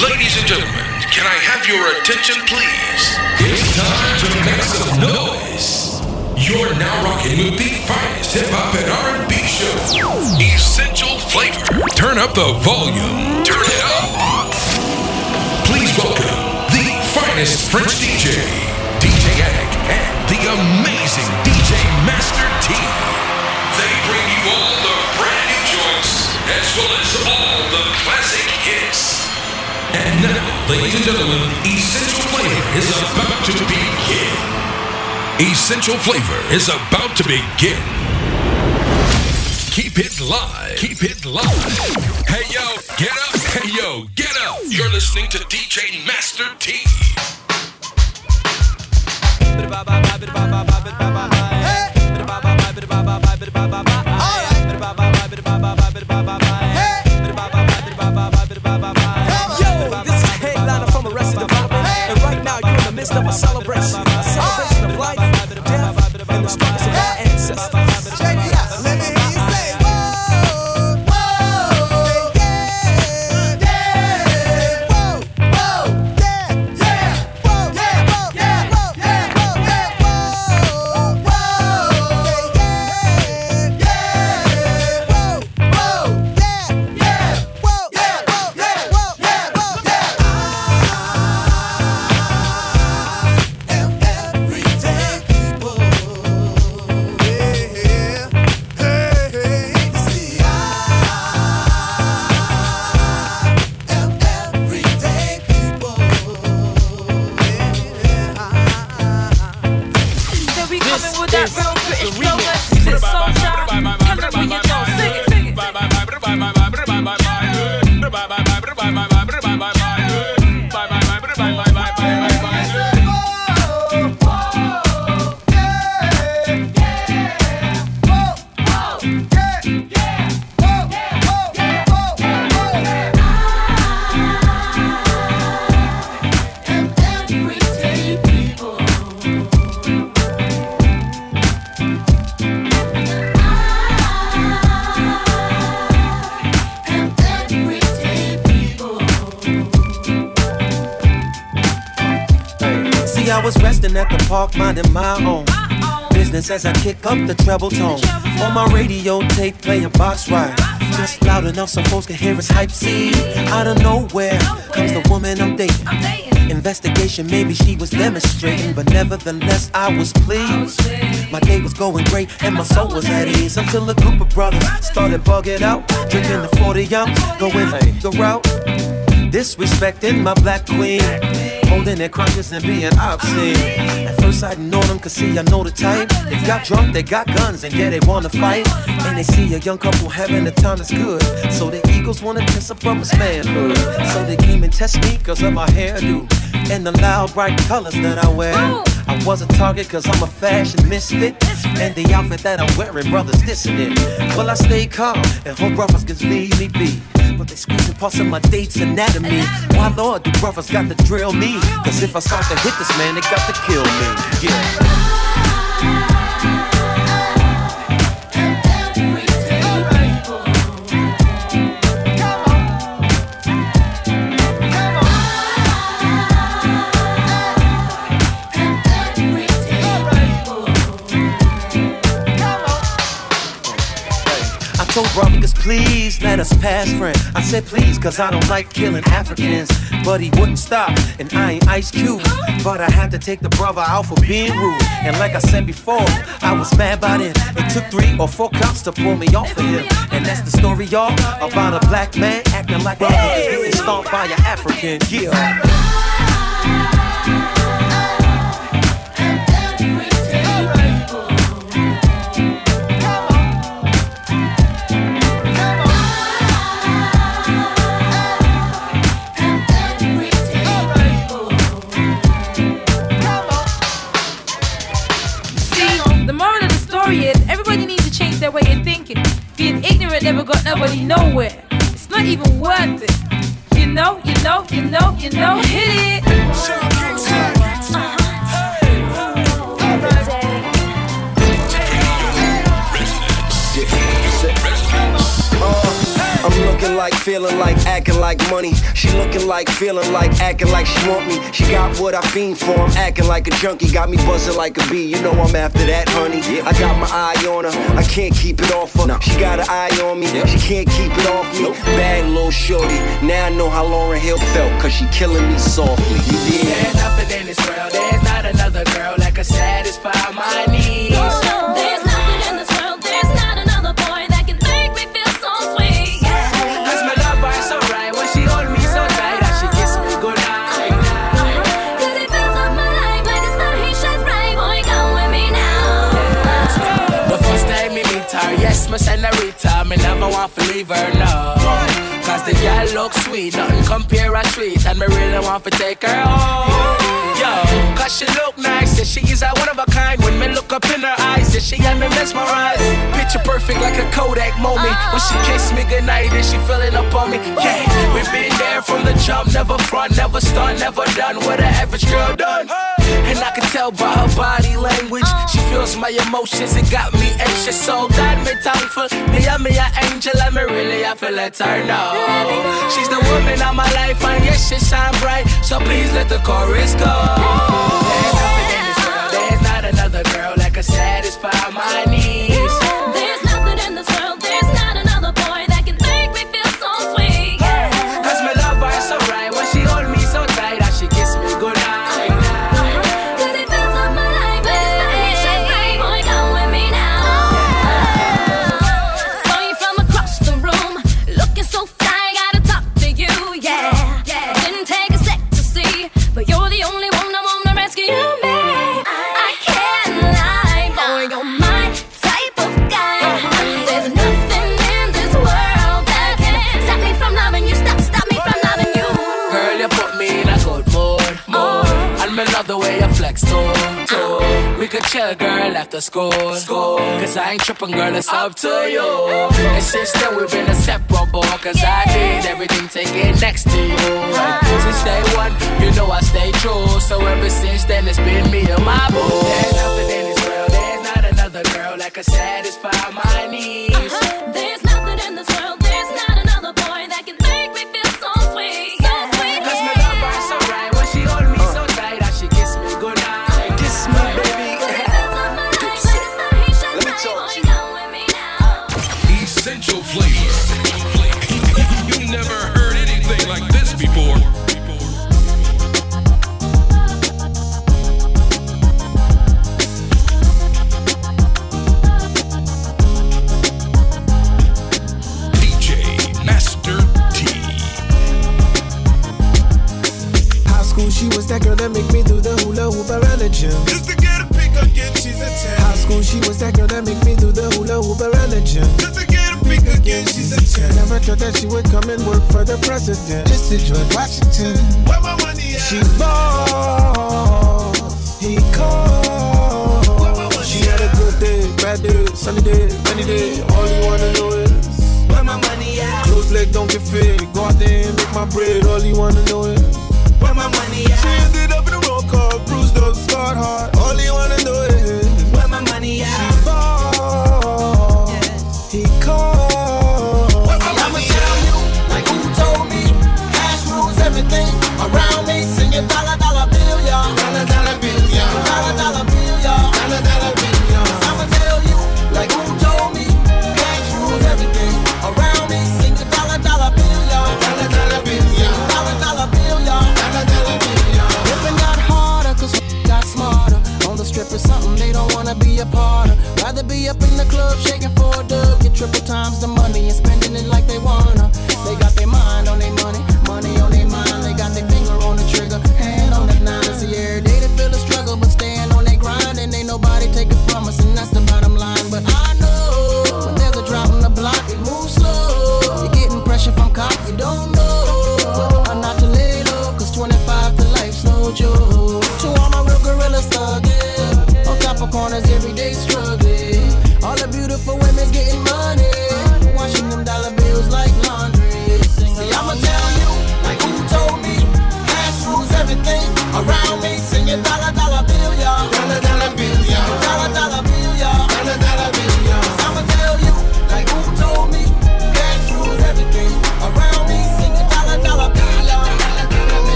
Ladies and gentlemen, can I have your attention, please? It's time to make some noise. You're now rocking with the finest hip hop and R&B show, Essential Flavor. Turn up the volume. Turn it up. Please welcome the finest French DJ, DJ Attic, and the amazing DJ Master T. They bring you all the brand new joints as well as all the classic. And now, ladies and gentlemen, Essential Flavor is about to begin. Essential Flavor is about to begin. Keep it live. Keep it live. Hey yo, get up. Hey yo, get up. You're listening to DJ Master T. Yo, of a celebration, a celebration of life, death, and the struggles of our ancestors. As I kick up the treble tone. On my radio tape, playing box ride. Just loud enough so folks can hear us hype. See, out of nowhere comes the woman I'm dating. Investigation, maybe she was demonstrating, but nevertheless, I was pleased. My day was going great and my soul was at ease until a group of brothers started bugging out, drinking the 40 ounce, going the route. Disrespecting my black queen. Holding their crutches and being obscene. At first I ignored them, cause see, I know the type. They got drunk, they got guns, and yeah, they wanna fight. And they see a young couple having a time that's good. So the Eagles wanna test a brother's manhood. So they came and test me cause of my hairdo. And the loud, bright colors that I wear. I was a target cause I'm a fashion misfit. And the outfit that I'm wearing, brothers dissing it. Well, I stay calm and hope brothers can leave me be. But they squeezing parts of my date's anatomy. Why, Lord, the brothers got to drill me. Cause if I start to hit this man, they got to kill me. Yeah. Told brothers, please let us pass friend. I said please, cause I don't like killing Africans. But he wouldn't stop, and I ain't Ice Cube. But I had to take the brother out for being rude. And like I said before, I was mad by then. It took three or four cops to pull me off of him. And that's the story, y'all, about a black man acting like a getting stomped by an African. Yeah. Ignorant never got nobody nowhere. It's not even worth it. You know, you know, you know, you know, hit it. Uh-huh. I'm looking like feeling like, acting like money. She looking like, feeling like, acting like she want me. She got what I fiend for, I'm acting like a junkie. Got me buzzing like a bee, you know I'm after that, honey. I got my eye on her, I can't keep it off her. She got an eye on me, she can't keep it off me. Bad little shorty, now I know how Lauryn Hill felt, cause she killing me softly. You yeah. There's nothing in this world, there's not another girl that can satisfy my need. leave her. Cause the girl look sweet, nothing compare her sweet, and me really want to take her home. Yo, cause she look nice, and she is a one of a kind. When me look up in her eyes, and she had me mesmerized. Picture perfect like a Kodak moment. When she kiss me goodnight, and she feeling up on me. Yeah, we been there from the jump, never front, never stunt, never done what a average girl done. And I can tell by her body language, she feels my emotions and got me anxious. So that me time for me, I'm an angel, I'm really, I feel let her know. She's the woman of my life, and yes, she shine bright. So please let the chorus go. Next door. We could chill, girl, after school, school. Cause I ain't tripping, girl, it's up to you. And since then, we've been inseparable. Cause I did everything taken next to you. Since day one, you know I stay true. So ever since then, it's been me and my boo. There's nothing in this world, there's not another girl that could satisfy my needs.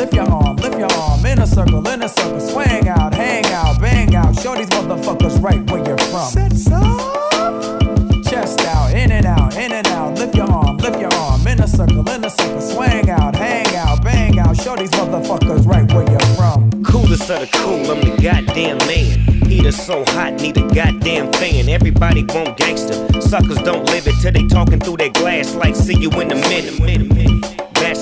lift your arm, lift your arm. In a circle, in a circle. Swing out, hang out, bang out. Show these motherfuckers right where you're from. Set up. Chest out, in and out, in and out. Lift your arm, lift your arm. In a circle, in a circle. Swing out, hang out, bang out. Show these motherfuckers right where you're from. Coolest of the cool, I'm the goddamn man heater so hot, need a goddamn fan. Everybody want gangster. Suckers don't live it till they talking through their glass like see you in a minute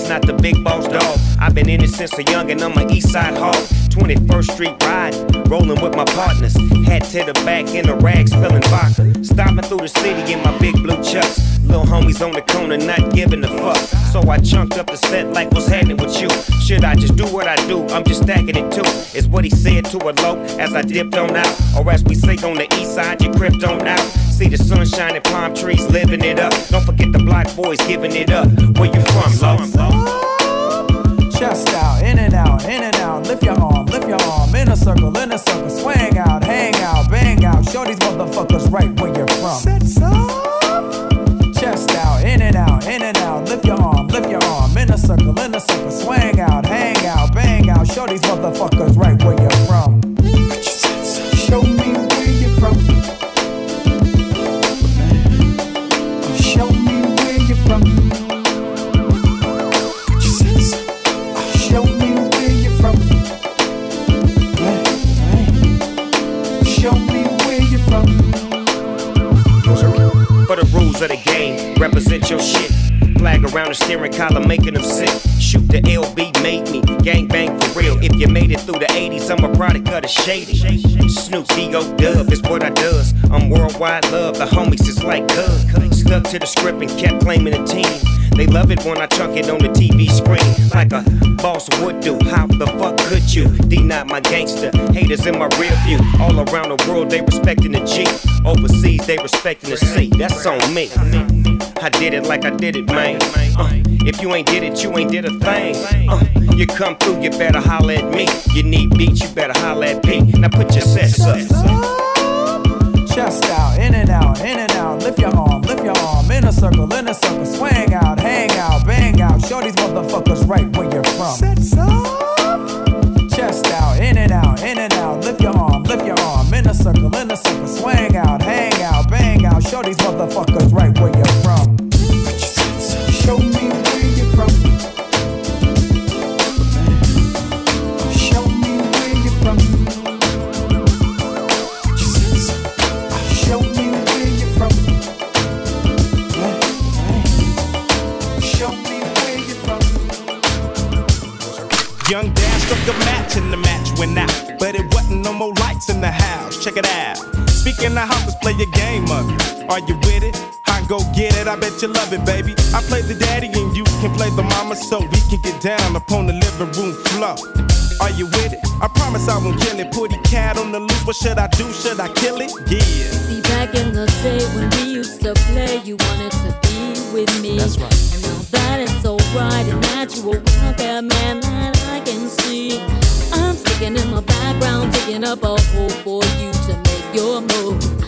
not the big boss dog. I've been in it since a young and I'm an east side hog. 21st Street ride, rolling with my partners. Hat to the back in the rags, spilling vodka. Stopping through the city in my big blue chucks. Little homies on the corner not giving a fuck. So I chunked up the set like what's happening with you. Should I just do what I do? I'm just stacking it too. Is what he said to a low as I dipped on out. Or as we say on the east side, you crept on out. See the sunshine and palm trees living it up. Don't forget the black boys giving it up. Where you from, low? chest out, in and out, in and out. Lift your arm, lift your arm, in a circle, in a circle. Swing out, hang out, bang out. Show these motherfuckers right where you in. Swing out, hang out, bang out. Show these motherfuckers right where you're from. Show me where you're from. Show me where you're from. Show me where you're from. Show me where you're from. For the rules of the game, represent your shit. Flag around the steering column, making them sick. Shoot the LB made me, gang bang for real. If you made it through the 80s, I'm a product of the shady. Snoop D.O. Dub is what I does. I'm worldwide love, the homies is like cuz. Stuck to the script and kept claiming the team. They love it when I chuck it on the TV screen like a boss would do. How the fuck could you deny my gangster? Haters in my rear view. All around the world, they respecting the G. Overseas, they respecting the C. That's on me. I did it like I did it, man. Uh, if you ain't did it, you ain't did a thing. Uh, you come through, you better holler at me. You need beats, you better holler at P. Now put your sets up. Chest out, in and out, in and out. Lift your arm, lift your arm. In a circle, in a circle. Swing out, hang out, bang out. Show these motherfuckers right where you're from. Chest out, in and out, in and out. Lift your arm, lift your arm. In a circle, in a circle. Swing out, hang out, bang out. Show these motherfuckers right of house, let's play a game it. Are you with it? I go get it, I bet you love it, baby. I play the daddy and you can play the mama so we can get down upon the living room floor. Are you with it? I promise I won't kill it. Put a cat on the loose. What should I do? Should I kill it? Yeah. See, back in the day when we used to play, you wanted to be with me. That's right. And now that it's so right and natural, out there, man, that I can see. I'm sticking in my background, digging up a hole for you to make your move.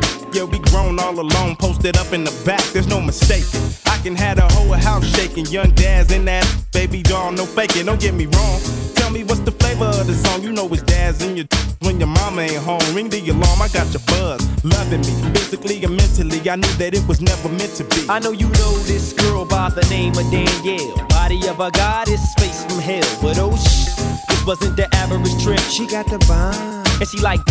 Yeah, we grown all alone, posted up in the back. There's no mistaking. I can have the whole house shaking. Young dad's in that baby doll, no faking. Don't get me wrong. Tell me what's the flavor of the song? You know it's dad's in your when your mama ain't home. Ring the alarm, I got your buzz, loving me physically and mentally. I knew that it was never meant to be. I know you know this girl by the name of Danielle. Body of a goddess, space from hell. But oh shh, this wasn't the average trip. She got the bomb. And she like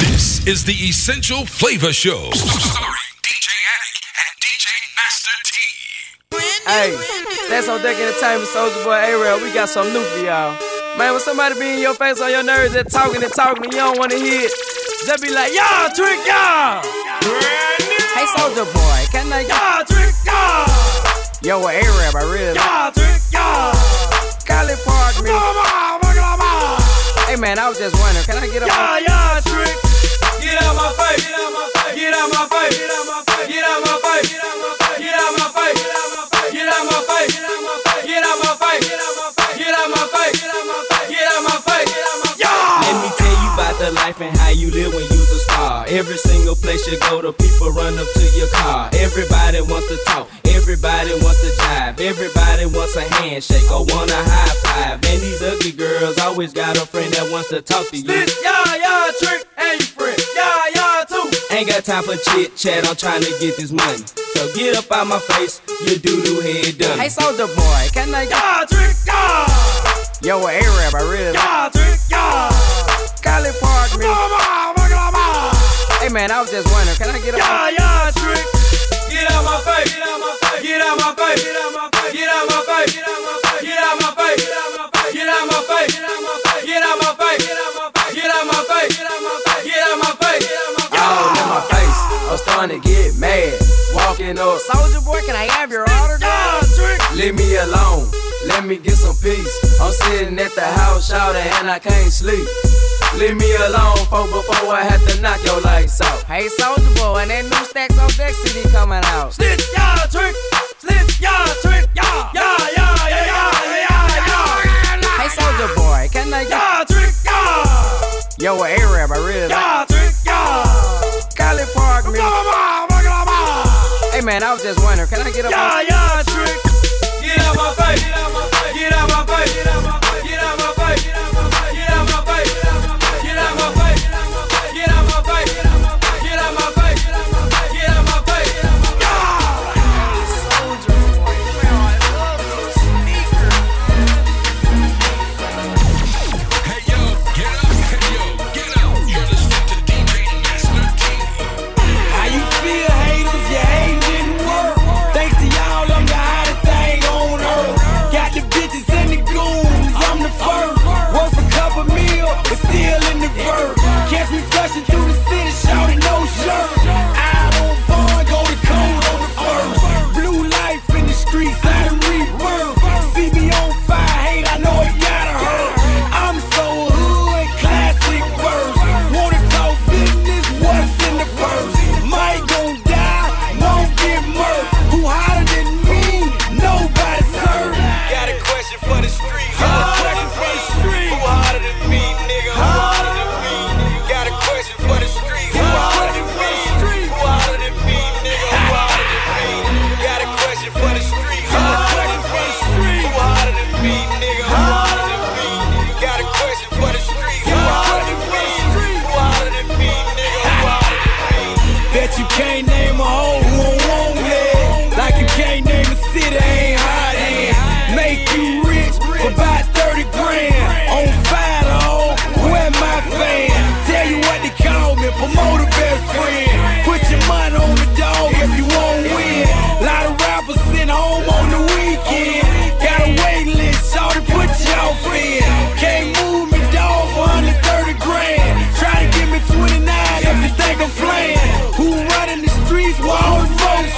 This is the Essential Flavor Show. Starring DJ Attic and DJ Master T. Hey, that's on deck entertainment, Soulja Boy A-Rail. We got something new for y'all. Man, when somebody be in your face on your nerves, they're talking and talking and you don't want to hear it, just be like, y'all, trick y'all. Hey, Soulja Boy, can I y'all trick y'all? Yo, what A-Rail, I really Y'all trick y'all. Cali Park, me. Hey, man, I was just wondering, can I get up? Y'all, y'all Get out my face. Get out my face. Get out my face. Get out my face. Get out my face. Get out my face. Get out my face. Get out my face. Get out my face. Get out my face. Get out my face. Let me tell you about the life and how you live when you's a star. Every single place you go, the people run up to your car. Everybody wants to talk. Everybody wants to jive. Everybody wants a handshake or want a high five. And these ugly girls always got a friend that wants to talk to you. Y'all, y'all trick Ain't got time for chit chat, I'm trying to get this money. So get up out my face, you doo doo head done. Hey, Soulja Boy, can I y'all trick y'all? Yo, what A-Rap, I really Y'all trick y'all. Cali Park, me. Hey, man, I was just wondering, can I get up? sitting at the house shouting and I can't sleep. Leave me alone for before I have to knock your lights out. Hey, Soulja Boy, and that new stacks on Deck City coming out. Snitch y'all trick, snitch y'all trick, y'all, y'all, y'all, y'all. Hey, Soulja Boy, can I get y'all trick? Yo, A-Rap, I really y'all like. trick y'all. Collie Park, man. Hey man, I was just wondering, can I get up? Yeah, on- yeah, trick. Get out my face. Get out my face. Mira, papá, mira, papá.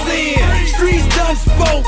sin. Streets done spoke,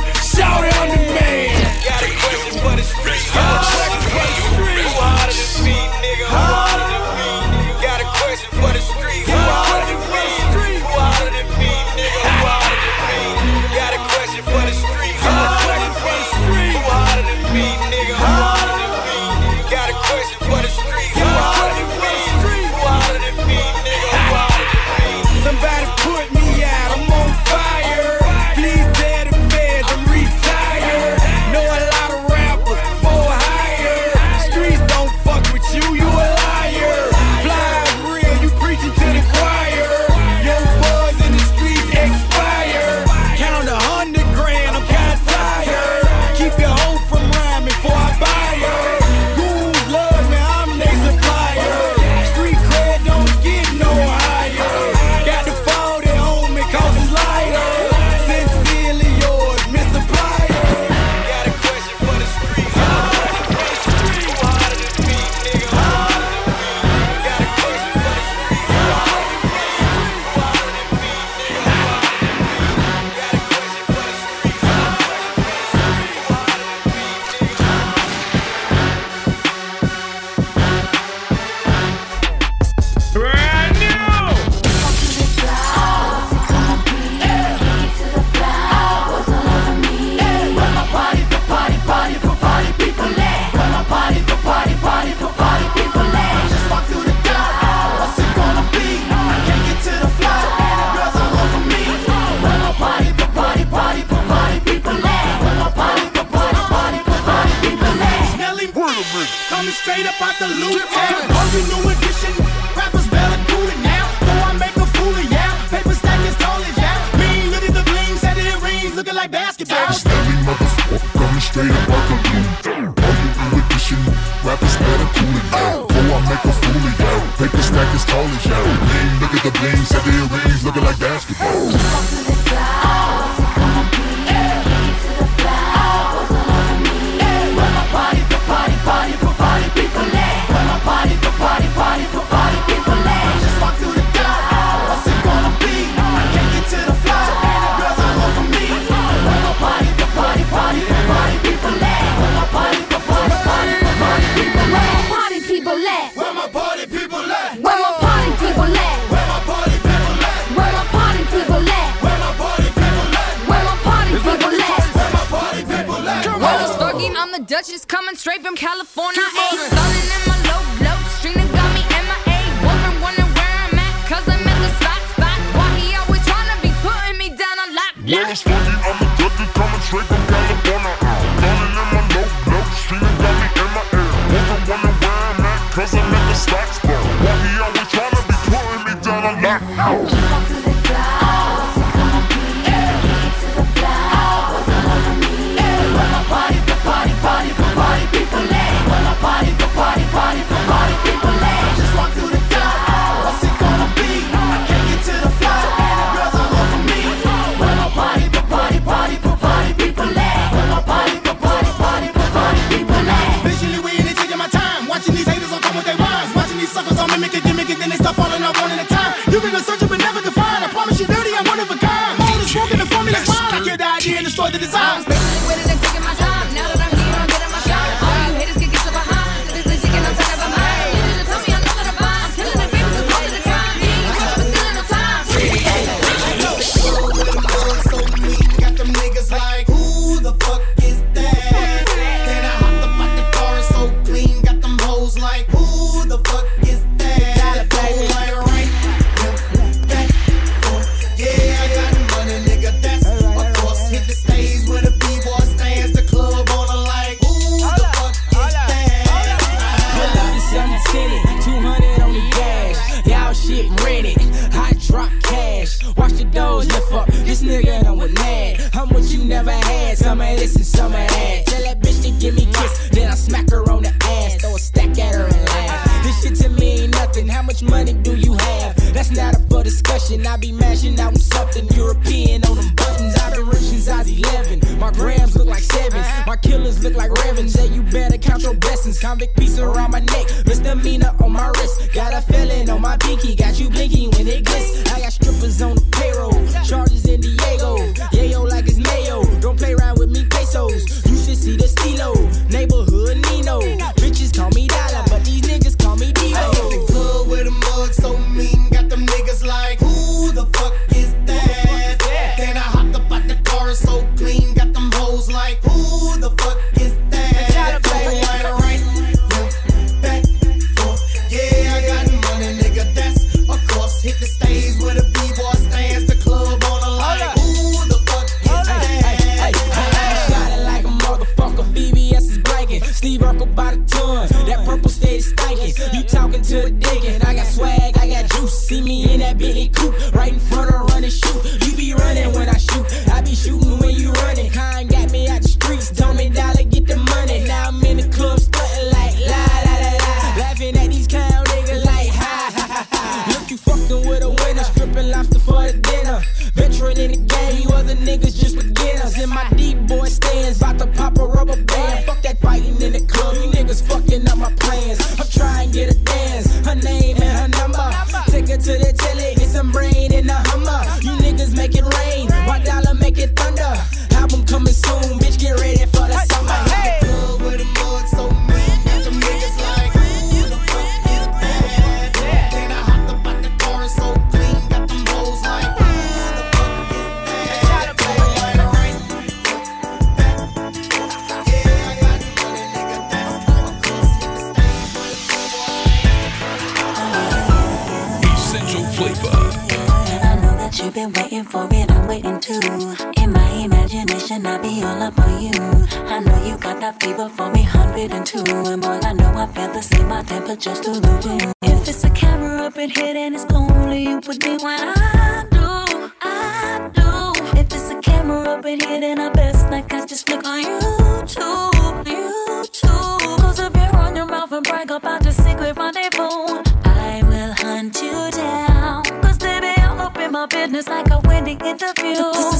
the view.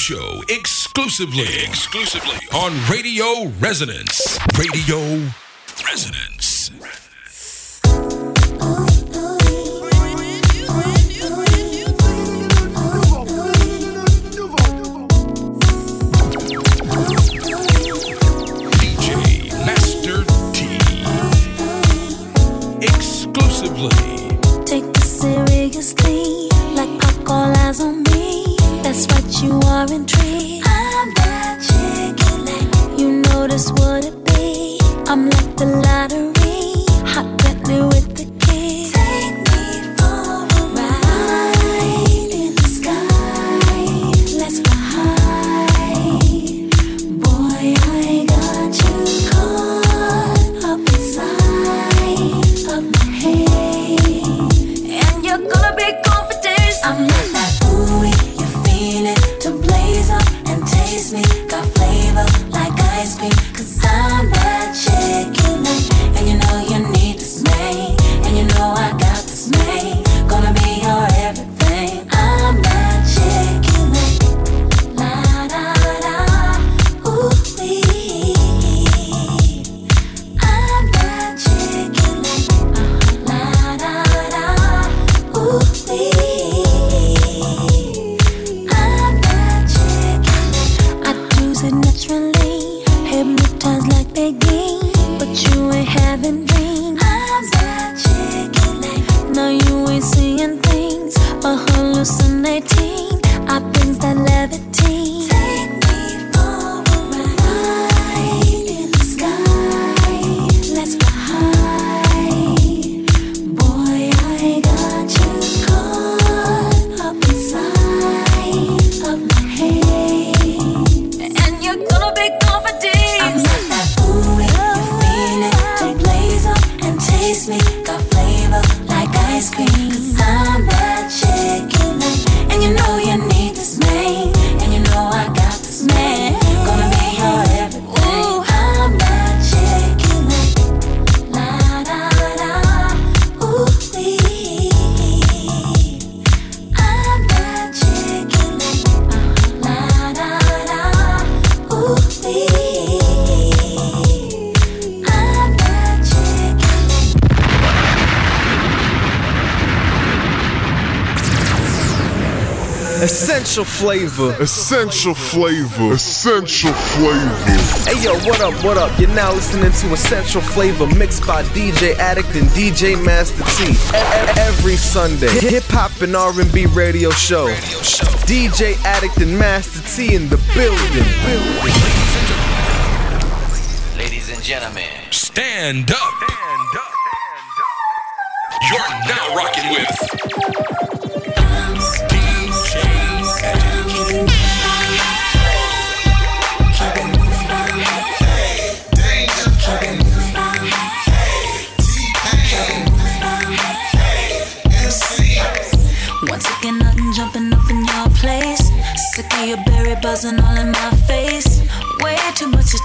show exclusively, exclusively on Radio Resonance. Radio flavor. Essential flavor. Essential flavor. Hey yo, what up, what up? You're now listening to Essential Flavor mixed by DJ Addict and DJ Master T. Every Sunday, hip hop and R&B radio show. DJ Addict and Master T in the building. Ladies and gentlemen, stand up. Stand up. You're now rocking with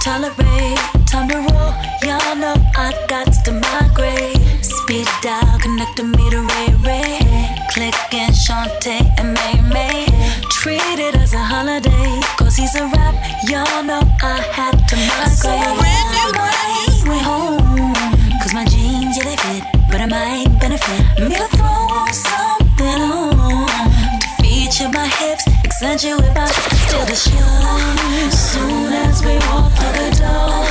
tolerate. Time to roll, y'all know I got to migrate. Speed dial, connecting me to Ray Ray. Click and Shantae and May May. Treat it as a holiday, cause he's a rap, y'all know I had to migrate. So when you way home, cause my jeans, yeah, they fit, but I might benefit. Me to throw something on to feature my hips, accentuate my, still the show. Other dolls.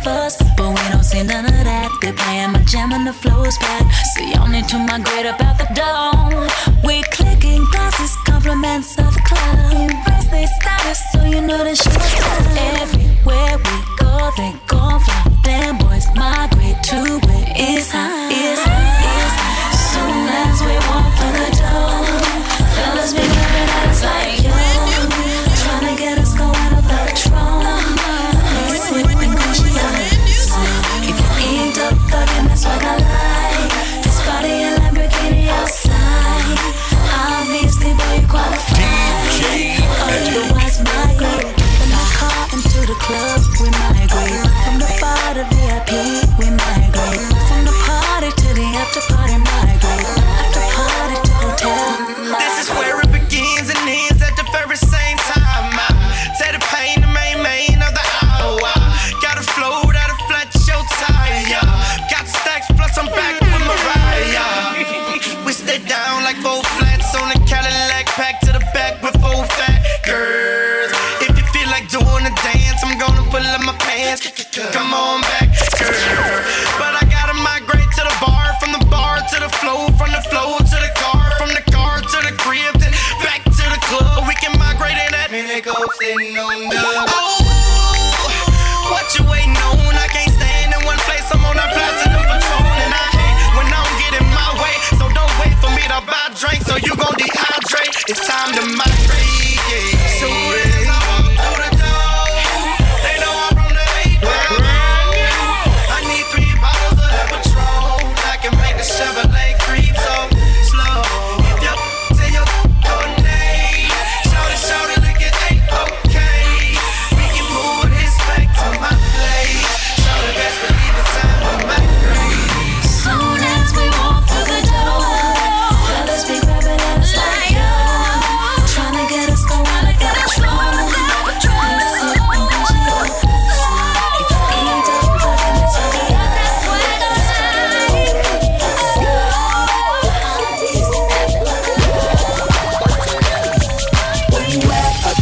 of us. But we don't see none of that. They playing my jam and the flow's back. See, y'all need to migrate about the dome. We clear.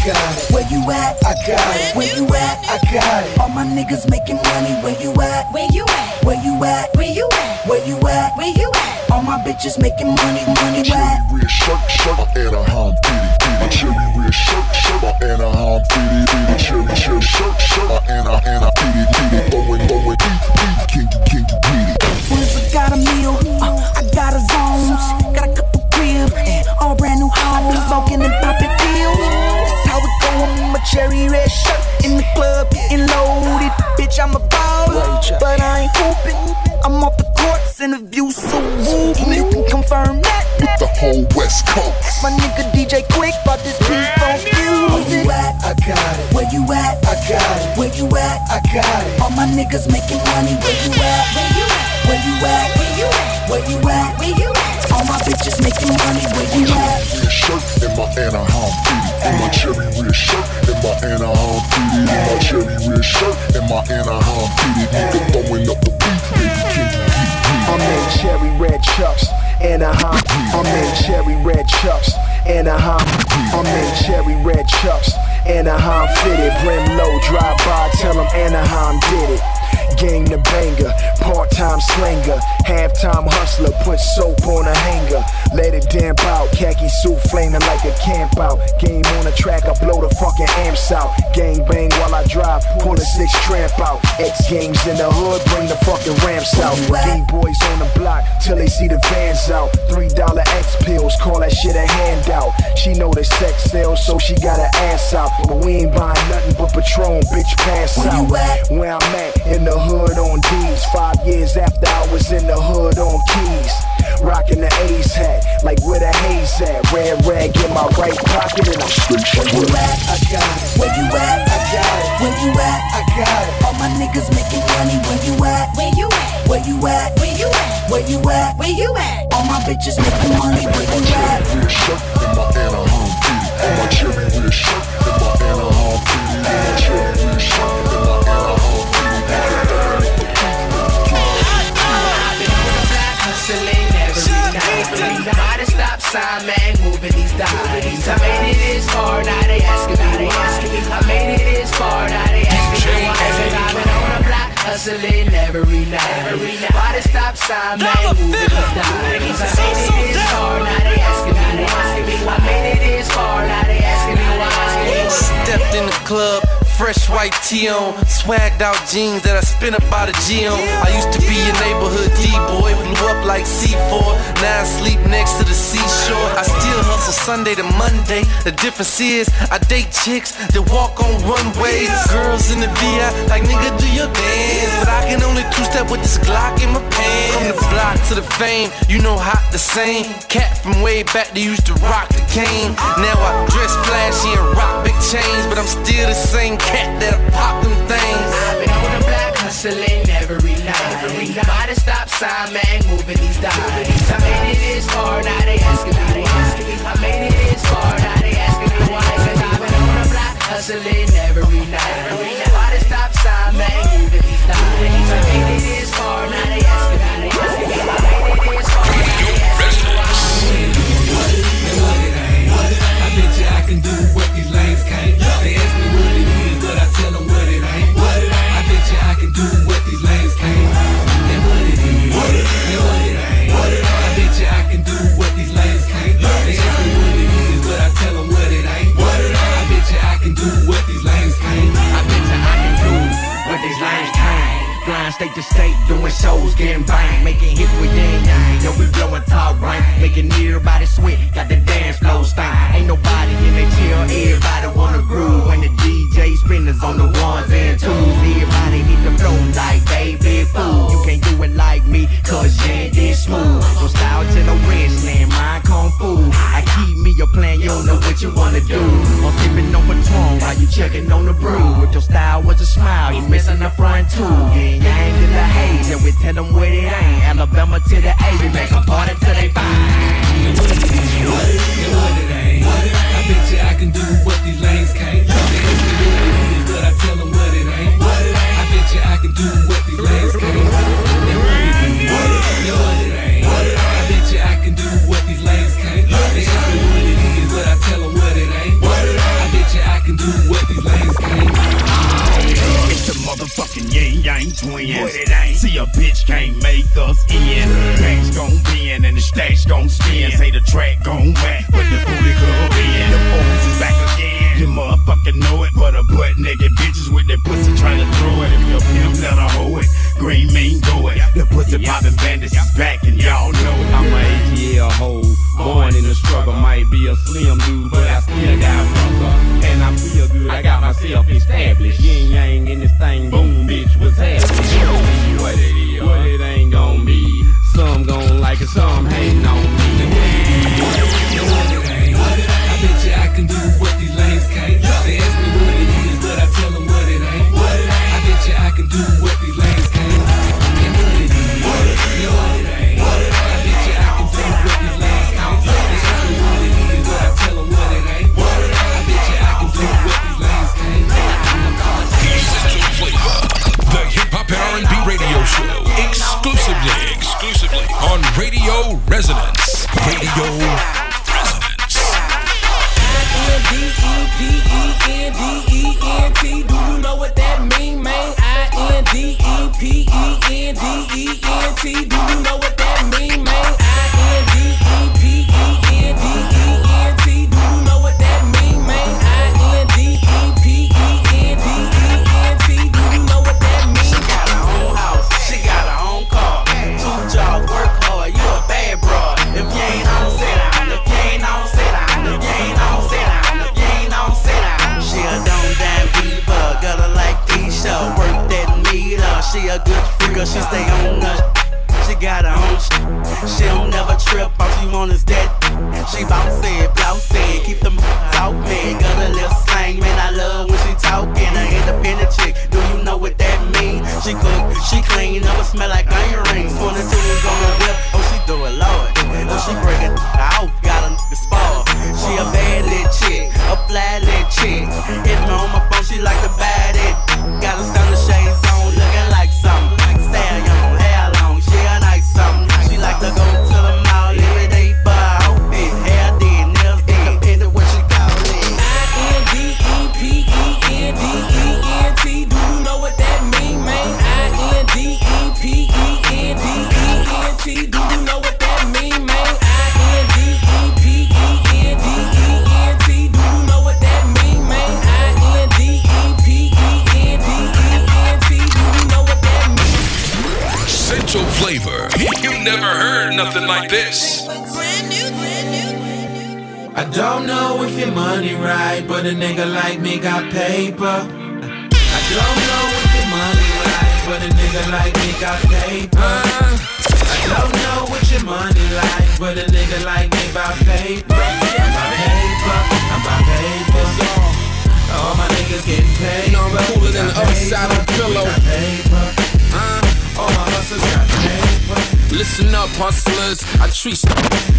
Got it. Where you at? I got it. Where you at? I got it. All my niggas making money. Where you at? Where you at? Where you at? Where you at? Where you at? Where you at? All my bitches making money. Money where? red shirt, shirt, Anaheim, fitty, fitty. Cherry red shirt, shirt, Anaheim, fitty, fitty. Cherry, cherry shirt, shirt, Anaheim, Anaheim, fitty, fitty. Throwing, throwing, beat, beat. Can you, can you beat it? Once I got a meal, uh, I got a zones, got a couple crib, and all brand new hoes, smoking and I'm cherry red shirt in the club, getting loaded. Bitch, I'm a baller, but I ain't hooping. I'm off the courts in the view so woo. And you can confirm that With the whole West Coast. my nigga DJ Quik bought this beat on Where you at? I got it. Where you at? I got it. Where you at? I got it. All my niggas making money. Where you at? Where you at? Where you at? Where you at? Where you at? Where you at? All my bitches making money. Where you at? Red shirt in my Anaheim, fitty. In my cherry red shirt in my Anaheim, fitty. In my cherry red shirt in my Anaheim, fitty. Nigga throwing up the beat, baby, can you beat it? I'm in cherry red chucks, Anaheim. I'm in cherry red chucks, Anaheim. I'm in cherry red chucks, Anaheim fitted. Brim low, drive by, tell them Anaheim did it. Gang the banger, part-time slinger, half time hustler, put soap on a hanger, let it damp out, khaki suit flaming like a camp out. Game on the track, I blow the fucking amps out. Gang bang while I drive, pull a six tramp out. X games in the hood, bring the fucking ramps out. Gang boys on the block till they see the vans out. Three dollar X pills, call that shit a handout. She know the sex sells, so she got her ass out. But we ain't buying nothing but Patron, bitch, pass out. Where I'm at, in the hood on D's. Five years after I was in the hood on keys. Rocking the A's hat, like where the haze at. Red rag in my right pocket and I'm straight Where you at? I got it. Where you at? I got it. Where you at? I got it. All my niggas making money. Where you at? Where you at? Where you at? Where you at? Where you at? Where you at? All my bitches making money. Where you at? Red shirt in my Anaheim, fitty. In my cherry red shirt in my Anaheim, fitty. In my cherry red shirt sign, man, moving these dimes. I made it this far, now they asking me why. I made it this far, now they asking me why. I've been on the block, hustling every night. By the stop sign, man, moving these dimes. I made it this far, now they asking me why. I made it this far, now they asking me why. Stepped in the club, fresh white tee on, swagged out jeans that I spent about a G on. I used to be a neighborhood D-boy, blew up like C4. Now I sleep next to the seashore. I still hustle Sunday to Monday. The difference is I date chicks that walk on runways. Girls in the VI, like nigga, do your dance. But I can only two-step with this Glock in my pants. From the block to the fame, you know hot the same. Cat from way back, they used to rock the cane. Oh. Now I dress flashy and rock big chains, but I'm still the same cat that pop them things. I've been on the block hustling every night. By the stop sign, man, moving these dimes. I made it this far, now they asking me why. I made it this far, now they asking me why. Cause I've been on the block hustling every night. By the stop sign, man, moving these dimes. Making hits with yang yang. Yo, we blowing top rank, making everybody sweat, got the dance flow stank. Ain't nobody in the chill, everybody wanna groove. When the DJ spinners on the ones and twos, everybody hit the flow like baby fool. You can't do it like me, cause what you wanna do. I'm sipping on Patron while you checking on the brew. If your style was a smile, you missing the front two. Ying Yang to the haze, and we tell them what it ain't. Alabama to the A, we make a party till they find. What it ain't. I bet you I can do what these lanes can't. They ask me what it is, but I tell them what it ain't. I bet you I can do what these lanes can't. Do what these lanes can't. It's the motherfucking Ying Yang Twins. See a bitch can't make us in. Banks gon' bend and the stash gon' spin. Say the track gon' whack, but the booty club in. The O's is back again. You motherfucking know it, but a butt naked bitches with their pussy trying to throw it. If your pimp let her hoe it, green mean go it. The pussy poppin' bandits is back and y'all know it. I'm a ATL hoe, born in the struggle. Might be a slim dude, but I still got muscle. And I feel good, I got myself established. Ying Yang in this thing, boom, bitch, what's happening? What it is, what it ain't gon' be. Some gon' like it, some hating on me. And what it ain't. I bet you I can do what these lanes can't. They ask me what it is, but I tell them what it ain't. I bet you I can do what flavor. You never heard nothing like this. I don't know if your money right, but a nigga like me got paper. I don't know if your money right, but a nigga like me got paper. I don't know what your money like, but a nigga like me about paper. I'm about paper, I'm about paper. All my niggas getting paid. You know I'm cooler than the other side of the pillow. Uh, all my hustlers got paper. Listen up, hustlers. I treat.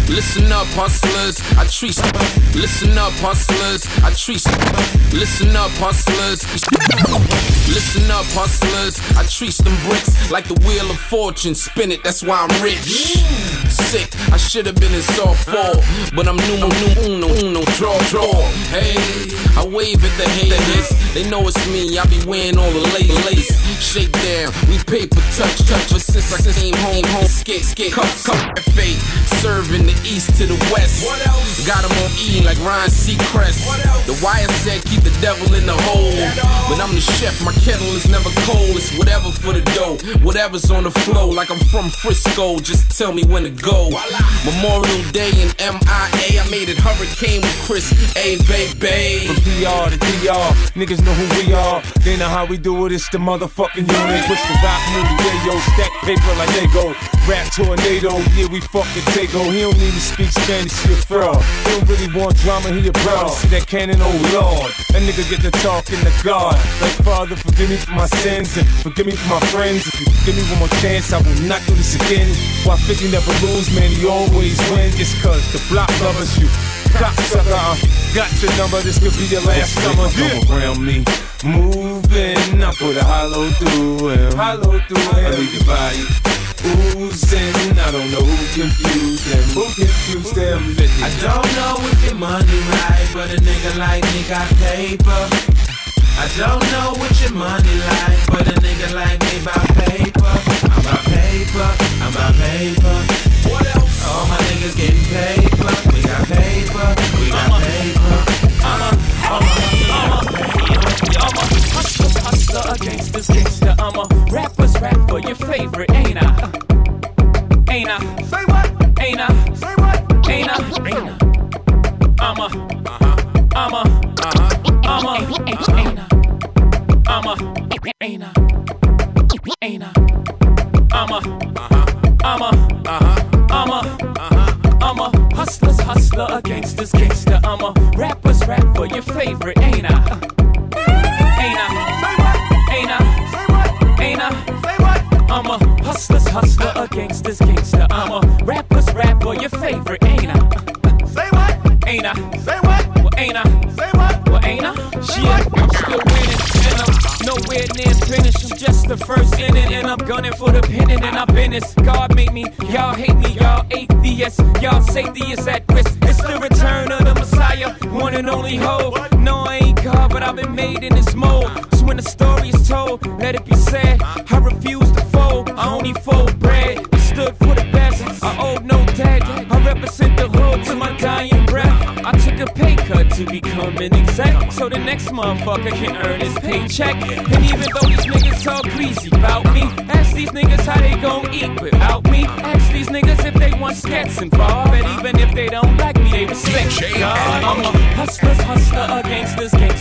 Listen up, hustlers. I treat. Listen up, hustlers. I treat. Listen up, hustlers. Listen up, hustlers. I treat them bricks like the wheel of fortune. Spin it, that's why I'm rich. Sick, I should have been in soft fall, but I'm numero uno, uno, draw, draw. Hey, I wave at the haters. They know it's me, I be wearing all the lace. Shake down, we paper touch, touch. But since I came home, home, skate, skate, cup, cup, fate. Serving the east to the west. What else? Got Got 'em on E like Ryan Seacrest. The wire said keep the devil in the hole. But I'm the chef, my kettle is never cold. It's whatever for the dough, whatever's on the flow. Like I'm from Frisco, just tell me when to go. Memorial Day in MIA, I made it hurricane with Chris A. Baby. From PR to DR, niggas know who we are. They know how we do it, it's the motherfucking unit. Push the rock, move the radio, stack paper like Lego. Rap tornado, yeah, we fucking take over. He don't need to speak Spanish, he a fraud. He don't really want drama, he a broad. See that cannon, oh lord. That nigga get to talk in the God. Like, Father, forgive me for my sins and forgive me for my friends. If you give me one more chance, I will not do this again. Why 50 never lose, man, he always wins. It's cause the block lovers you. Cocksucker, uh, got your number, this could be your last summer. Come around me, moving. I put a hollow through him. Hollow through him. I leave your body oozing. I don't know who confused them. Who confused them? I don't know if your money right, but a nigga like me got paper. I don't know what your money like, but a nigga like me about paper. I'm about paper, I'm about paper. What else? All my niggas getting paper. We got paper, we got paper. Uh-huh. I'm a, I'm a, I'm a, I'm a hustler, hustler, a gangster's gangster. I'm a rapper's rapper, for your favorite, ain't I? Ain't I? Say what? Ain't I? Say what? Ain't I? Ain't I? I'm a, I'm a, I'm a, ain't I? I'm a, ain't I? Ain't I? I'm a, I'm a, I'm a, I'm a hustler's hustler, a gangster's gangster. I'm a rapper's rapper, for your favorite, ain't I? Ain't I? Ain't I? Ain't I? I'm a hustler's hustler, a gangster's gangster. I'm a rapper's rapper, your favorite, ain't I? Say what? Ain't I? Say what? Well, ain't I? Say what? Well, ain't I? Shit, I'm still winning, nowhere near finished. I'm just the first inning. and I'm gunning for the pennant, and I've been this. God made me, y'all hate me, y'all atheists, y'all safety is at risk. It's the return of the Messiah, one and only hope. No, I ain't God, but I've been made in this mold. So when the story is told, let it be said. I refuse to fold, I only fold bread. I stood for the best, I owe no debt. Represent the hood to my dying breath. I took a pay cut to become an exec, so the next motherfucker can earn his paycheck. And even though these niggas talk greasy about me, ask these niggas how they gon' eat without me. Ask these niggas if they want skets involved, and even if they don't like me, they respect God. I'm a hustler's hustler, a gangster's gangster.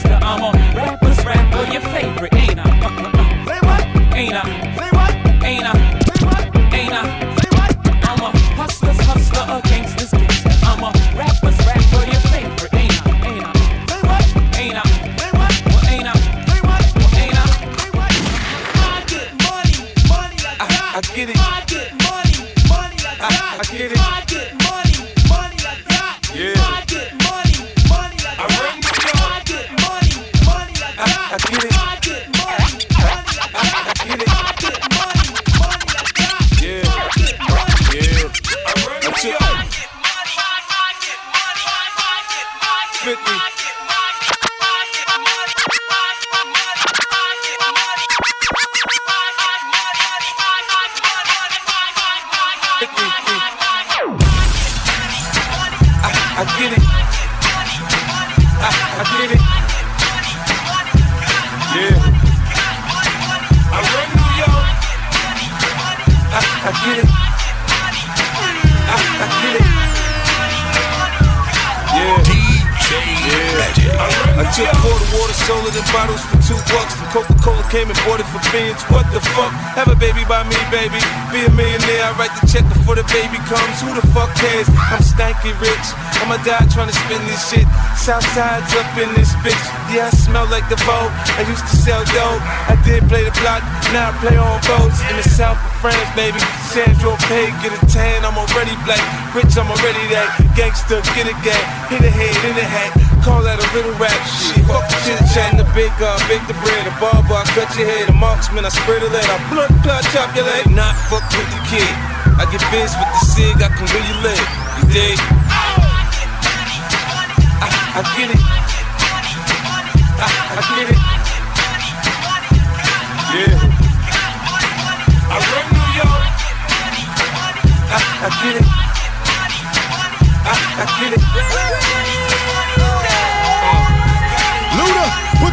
Southside's up in this bitch. Yeah, I smell like the vote. I used to sell dope. I did play the block. Now I play on boats in the south of France, baby. Saint-Tropez, get a tan. I'm already black. Rich, I'm already that. Gangster, get a gang. Hit a head in the hat. Call that a little rap shit. Fuck the chit chat the big uh, bake the bread. The barber, I cut your head. The marksman, I spread a lead. I blood clot, chop your leg. Not fuck with the kid. I get biz with the cig, I can really live. You dig? I get it. I, I get it. Yeah. I run New York. I, I get it. I, I get it.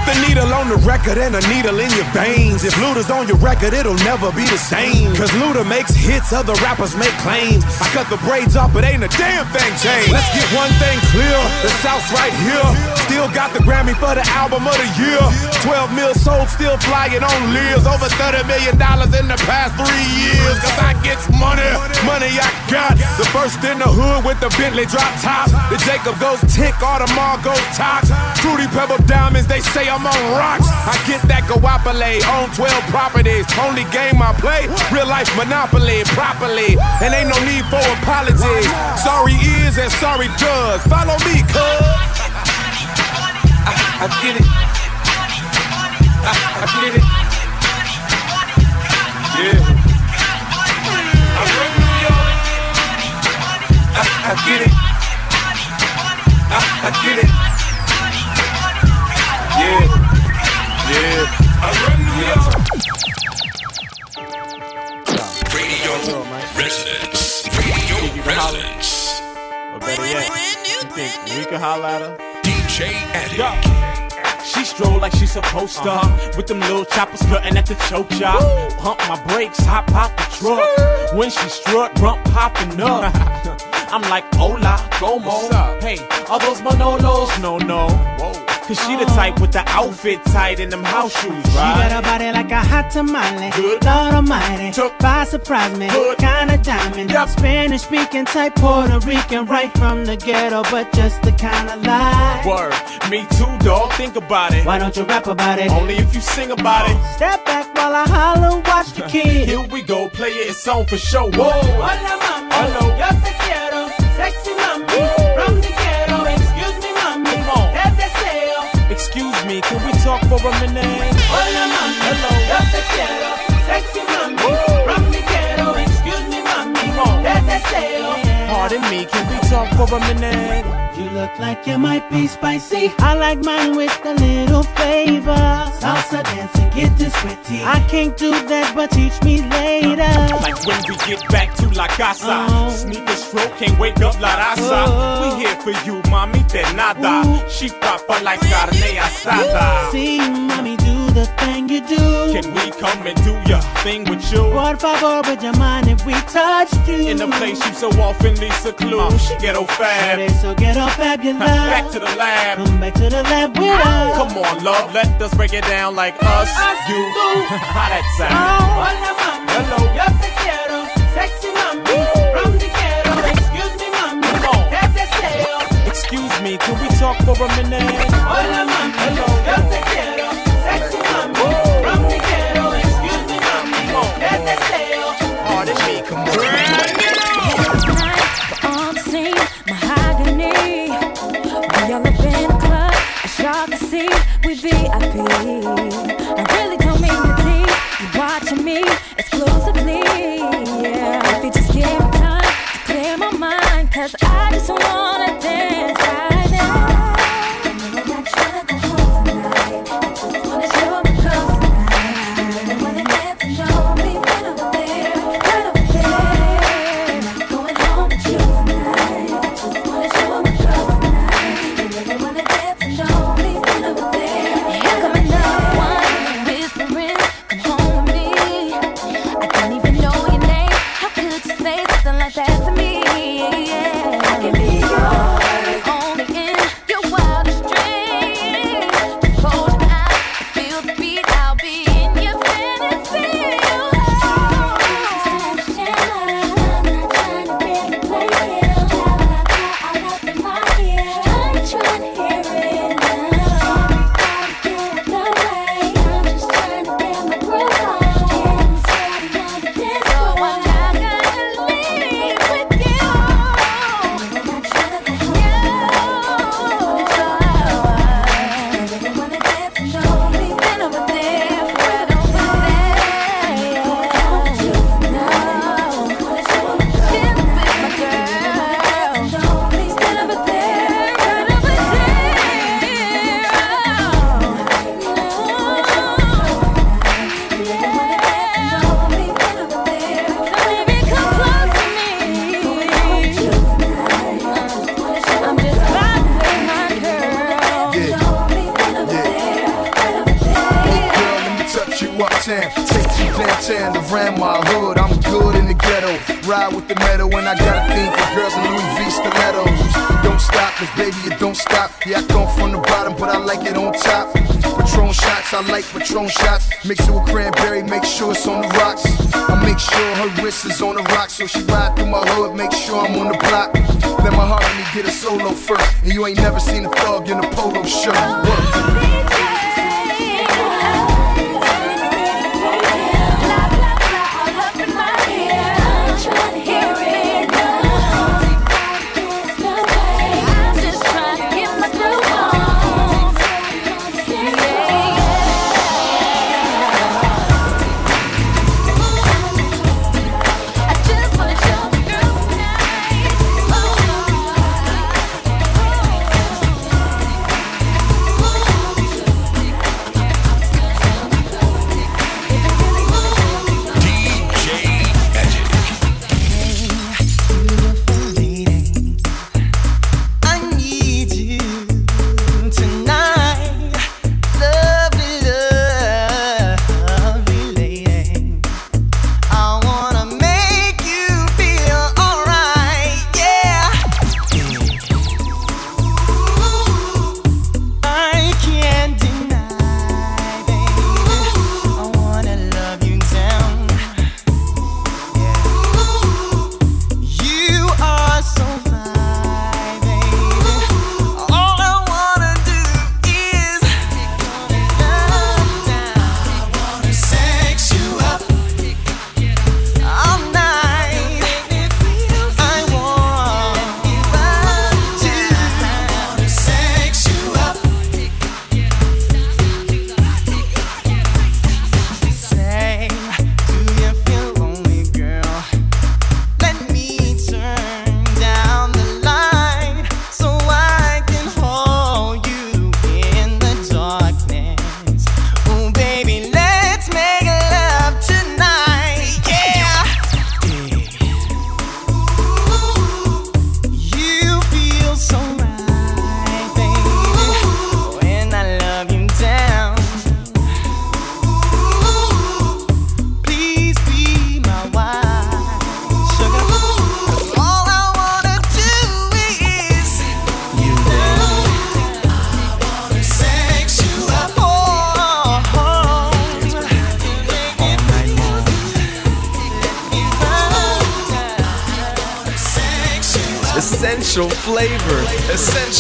The needle on the record and a needle in your veins. If Luda's on your record, it'll never be the same. Cause Luda makes hits, other rappers make claims. I cut the braids off, but ain't a damn thing changed. Let's get one thing clear, the South's right here. Still got the Grammy for the album of the year. 12 mil sold, still flying on Lears. Over 30 million dollars in the past three years. Cause I gets money, money I got. The first in the hood with the Bentley drop top. The Jacob goes tick, all the Audemars goes top. Fruity Pebble Diamonds, they say I'm on rocks. I get that Guapale on 12 properties. Only game I play, real life monopoly, properly. And ain't no need for apologies. Sorry is and sorry does. Follow me, cuz. I get it. I, I get it. Yeah. I run New York. I, I get it. I, I get it. Yeah. Yeah. I run New York. Radio Resonance. Radio Resonance. Or better yet, you think we can holler at her? DJ Addict. She stroll like she supposed to. With them little choppers cutting at the choke job Pump my brakes, hop out the truck. When she strut, rump popping up. I'm like, hola, como Hey, are those Manolos? No, no Cause she the type with the outfit tight and them house shoes, She got a body like a hot tamale. Good. Lord Almighty, Took by surprise me. Kinda diamond. Spanish speaking type Puerto Rican, right from the ghetto, but just the kind of life. Word, me too, dog. Think about it. Why don't you rap about it? Only if you sing about it. Step back while I holler, watch the kid. Here we go, play it, it's on for show. Whoa. Hola mami, yo te quiero, sexy mami, Excuse me, can we talk for a minute? Hola mami, yo te quiero, sexy mami, from the ghetto. Excuse me mami, te deseo. Pardon me, can we talk for a minute? You look like you might be spicy. I like mine with a little flavor. Salsa dancing, get this witty. I can't do that, but teach me later. Like when we get back to La Casa. Uh-huh. Oh. Sneak a stroke, can't wake up La Raza. Uh-huh. We here for you, mami, de nada. She proper like carne asada. See, mommy, do the thing you do. Can we come and do your thing with you? Por favor, would you mind if we touched you? In the place you so often seclude. Uh-huh. Ghetto fab. So get off fabulous. Back to the lab. Come back to the lab with us. Come on, love, let us break it down like us, you. How that sound? Oh, hola mami, Hello. yo te quiero, sexy mami, from the ghetto. Excuse me mami, te deseo. Excuse me, can we talk for a minute? Hola mami, Hello. yo te quiero,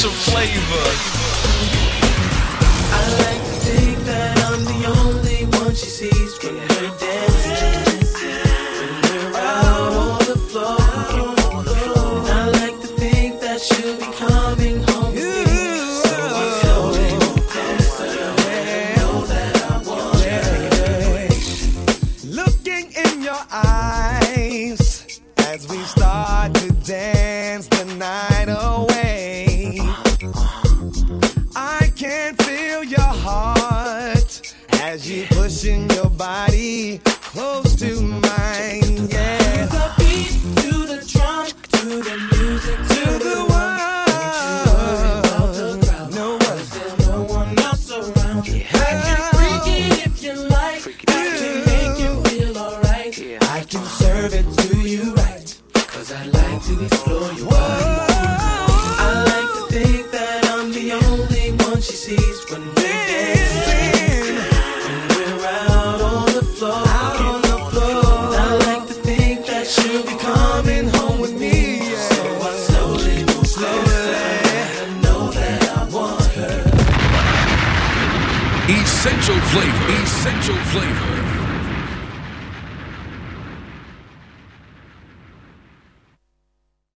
Essential flavor.